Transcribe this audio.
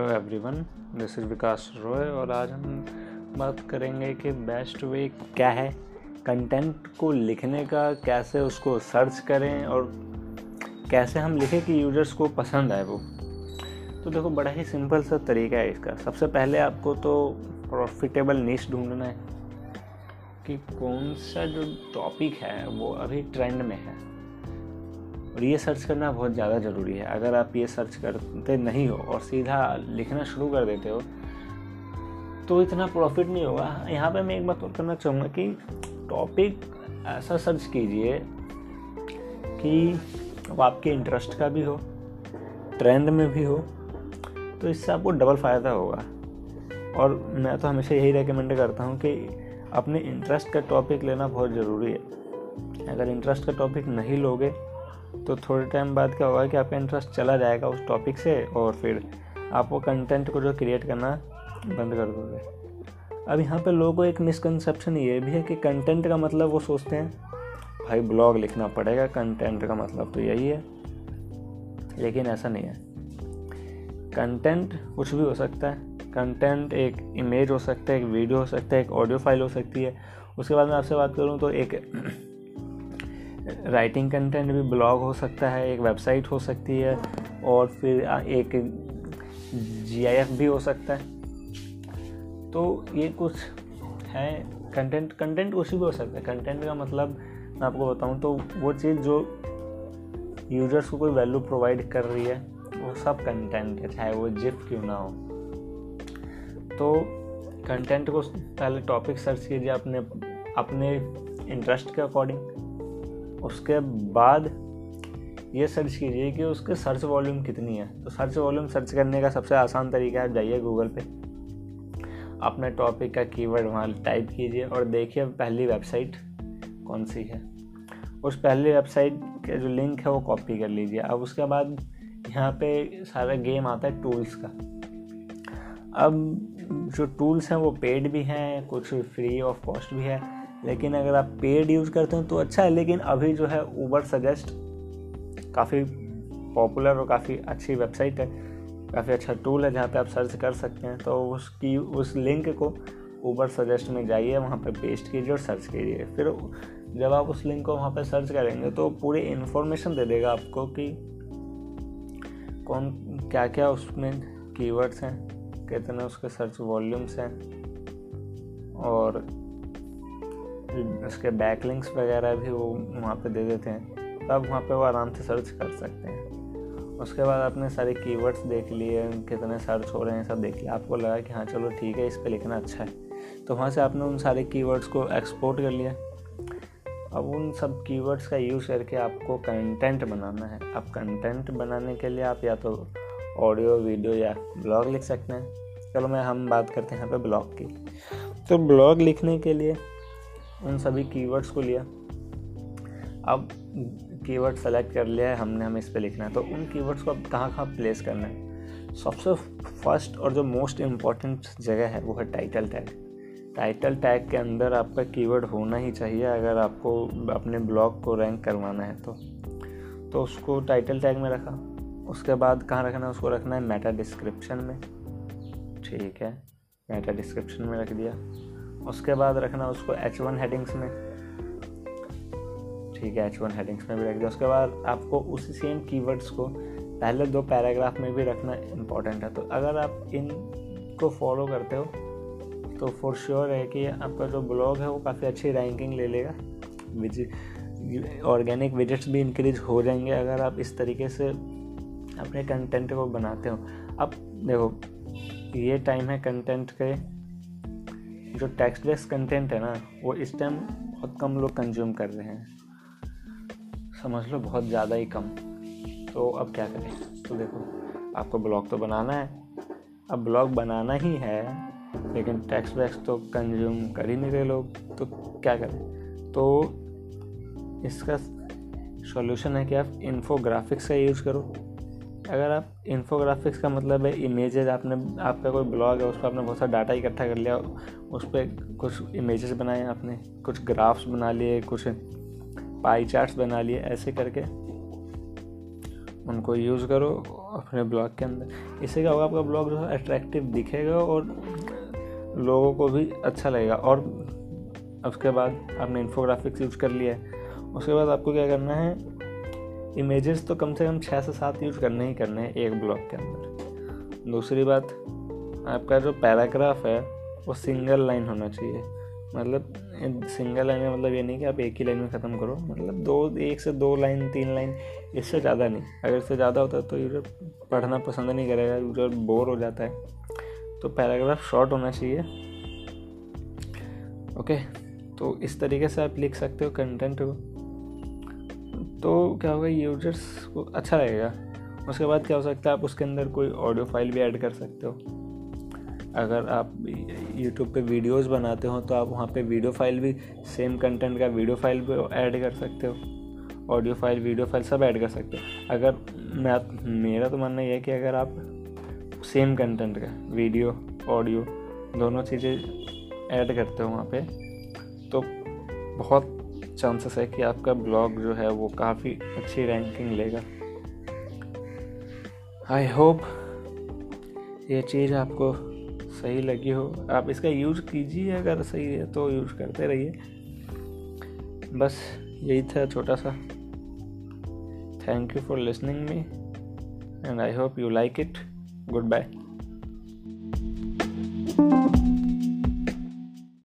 Hello everyone this is Vikas Roy और आज हम बात करेंगे कि बेस्ट वे क्या है कंटेंट को लिखने का, कैसे उसको सर्च करें और कैसे हम लिखें कि यूज़र्स को पसंद आए वो। तो देखो, बड़ा ही सिंपल सा तरीका है इसका। सबसे पहले आपको तो प्रॉफिटेबल नीच ढूंढना है कि कौन सा जो टॉपिक है, वो अभी ट्रेंड में है। और ये सर्च करना बहुत ज़्यादा ज़रूरी है। अगर आप ये सर्च करते नहीं हो और सीधा लिखना शुरू कर देते हो तो इतना प्रॉफिट नहीं होगा। यहाँ पे मैं एक बात और करना चाहूँगा कि टॉपिक ऐसा सर्च कीजिए कि वो आपके इंटरेस्ट का भी हो ट्रेंड में भी हो तो इससे आपको डबल फ़ायदा होगा। और मैं तो हमेशा यही रेकमेंड करता हूँ कि अपने इंटरेस्ट का टॉपिक लेना बहुत ज़रूरी है। अगर इंटरेस्ट का टॉपिक नहीं लोगे तो थोड़े टाइम बाद क्या होगा कि आपका इंटरेस्ट चला जाएगा उस टॉपिक से और फिर आप वो कंटेंट को जो क्रिएट करना बंद कर दोगे। अब यहाँ पे लोगों को एक मिसकंसेप्शन ये भी है कि कंटेंट का मतलब वो सोचते हैं, भाई ब्लॉग लिखना पड़ेगा कंटेंट का मतलब तो यही है। लेकिन ऐसा नहीं है। कंटेंट कुछ भी हो सकता है। कंटेंट एक इमेज हो सकता है, एक वीडियो हो सकता है, एक ऑडियो फ़ाइल हो सकती है। उसके बाद मैं आपसे बात करूँ तो एक राइटिंग कंटेंट भी ब्लॉग हो सकता है, एक वेबसाइट हो सकती है, और फिर एक जी भी हो सकता है। तो ये कुछ है कंटेंट कंटेंट कुछ भी हो सकता है। कंटेंट का मतलब मैं आपको बताऊँ तो वो चीज़ जो यूज़र्स को कोई वैल्यू प्रोवाइड कर रही है, वो सब कंटेंट है, चाहे वो जिप क्यों ना हो। तो कंटेंट को पहले टॉपिक सर्च कीजिए अपने अपने इंटरेस्ट के अकॉर्डिंग उसके बाद ये सर्च कीजिए कि उसके सर्च वॉल्यूम कितनी है। तो सर्च वॉल्यूम सर्च करने का सबसे आसान तरीका है, जाइए गूगल पे। अपने टॉपिक का कीवर्ड वहाँ टाइप कीजिए और देखिए पहली वेबसाइट कौन सी है। उस पहली वेबसाइट के जो लिंक है वो कॉपी कर लीजिए। अब उसके बाद यहाँ पे सारा गेम आता है टूल्स का। अब जो टूल्स हैं वो पेड भी हैं, कुछ फ्री ऑफ़ कॉस्ट भी है। लेकिन अगर आप पेड यूज़ करते हो तो अच्छा है, लेकिन अभी जो है ऊबर सजेस्ट काफ़ी पॉपुलर और काफ़ी अच्छी वेबसाइट है, काफ़ी अच्छा टूल है जहाँ पे आप सर्च कर सकते हैं। तो उसकी, उस लिंक को ऊबर सजेस्ट में जाइए, वहाँ पे पेस्ट कीजिए और सर्च कीजिए। फिर जब आप उस लिंक को वहाँ पे सर्च करेंगे तो पूरी इन्फॉर्मेशन दे देगा आपको कि कौन क्या क्या उसमें कीवर्ड्स हैं, कितने उसके सर्च वॉल्यूम्स हैं, और उसके बैकलिंक्स वगैरह भी वो वहाँ पे दे देते हैं। तो आप वहाँ पे वो आराम से सर्च कर सकते हैं। उसके बाद आपने सारे कीवर्ड्स देख लिए, कितने सर्च हो रहे हैं, सब देख लिया। आपको लगा कि हाँ चलो ठीक है, इस पर लिखना अच्छा है। तो वहाँ से आपने उन सारे कीवर्ड्स को एक्सपोर्ट कर लिया। अब उन सब कीवर्ड्स का यूज़ करके आपको कंटेंट बनाना है। अब कंटेंट बनाने के लिए आप या तो ऑडियो वीडियो या ब्लॉग लिख सकते हैं। चलो मैं हम बात करते हैं यहाँ पे ब्लॉग की। तो ब्लॉग लिखने के लिए उन सभी कीवर्ड्स को लिया। अब कीवर्ड सेलेक्ट कर लिया है, हमने, हमें इस पर लिखना है। तो उन कीवर्ड्स को अब कहाँ कहाँ प्लेस करना है? सबसे फ़र्स्ट और जो मोस्ट इंपॉर्टेंट जगह है, वो है टाइटल टैग टाइटल टैग के अंदर आपका कीवर्ड होना ही चाहिए अगर आपको अपने ब्लॉग को रैंक करवाना है तो। तो उसको टाइटल टैग में रखा। उसके बाद कहाँ रखना है? उसको रखना है मेटा डिस्क्रिप्शन में। ठीक है मेटा डिस्क्रिप्शन में रख दिया। उसके बाद रखना उसको एच वन हेडिंग्स में। ठीक है एच वन हेडिंग्स में भी रख दिया। उसके बाद आपको उसी सेम कीवर्ड्स को पहले दो पैराग्राफ में भी रखना इंपॉर्टेंट है। तो अगर आप इन को फॉलो करते हो तो फॉर श्योर है कि आपका जो ब्लॉग है, वो काफ़ी अच्छी रैंकिंग ले लेगा। विज़िट ऑर्गेनिक विजिट्स भी इंक्रीज हो जाएँगे अगर आप इस तरीके से अपने कंटेंट को बनाते हो। अब देखो, ये टाइम है कंटेंट के जो टेक्स्ट बेस्ड कंटेंट है ना, वो इस टाइम बहुत कम लोग कंज्यूम कर रहे हैं। समझ लो, बहुत ज़्यादा ही कम। तो अब क्या करें? तो देखो, आपको ब्लॉग तो बनाना है। अब ब्लॉग बनाना ही है, लेकिन टेक्स्ट बैक्स तो कंज्यूम कर ही नहीं रहे लोग। तो क्या करें? तो इसका सॉल्यूशन है कि आप इन्फोग्राफिक्स का यूज़ करो। अगर आप इन्फोग्राफिक्स का मतलब है इमेजेस आपने, आपका कोई ब्लॉग है उस पर आपने बहुत सारा डाटा इकट्ठा कर लिया, उस पर कुछ इमेजेस बनाए आपने, कुछ ग्राफ्स बना लिए, कुछ पाई चार्ट्स बना लिए, ऐसे करके उनको यूज़ करो अपने ब्लॉग के अंदर। इससे क्या होगा, आपका ब्लॉग जो है अट्रैक्टिव दिखेगा और लोगों को भी अच्छा लगेगा। और उसके बाद आपने इन्फोग्राफिक्स यूज़ कर लिया है। उसके बाद आपको क्या करना है इमेजेस तो कम से कम छः से सात यूज़ करने ही करने हैं एक ब्लॉग के अंदर। दूसरी बात, आपका जो पैराग्राफ है, वो सिंगल लाइन होना चाहिए। मतलब सिंगल लाइन में मतलब ये नहीं कि आप एक ही लाइन में ख़त्म करो। मतलब दो, एक से दो लाइन तीन लाइन इससे ज़्यादा नहीं। अगर इससे ज़्यादा होता है तो यूज़र पढ़ना पसंद नहीं करेगा यूज़र बोर हो जाता है। तो पैराग्राफ शॉर्ट होना चाहिए। ओके तो इस तरीके से आप लिख सकते हो कंटेंट को। तो क्या होगा यूज़र्स को अच्छा लगेगा। उसके बाद क्या हो सकता है, आप उसके अंदर कोई ऑडियो फ़ाइल भी ऐड कर सकते हो। अगर आप यूट्यूब पे वीडियोस बनाते हो तो आप वहाँ पे वीडियो फ़ाइल भी सेम कंटेंट का वीडियो फ़ाइल भी ऐड कर सकते हो। ऑडियो फ़ाइल वीडियो फ़ाइल सब ऐड कर सकते हो। अगर मैं आप, मेरा तो मानना यह है कि अगर आप सेम कंटेंट का वीडियो ऑडियो दोनों चीज़ें ऐड करते हो वहाँ पे तो बहुत चांसेस है कि आपका ब्लॉग जो है वो काफ़ी अच्छी रैंकिंग लेगा। आई होप ये चीज़ आपको सही लगी हो। आप इसका यूज़ कीजिए, अगर सही है तो यूज़ करते रहिए। बस यही था छोटा सा thank you for listening me and I hope you like it goodbye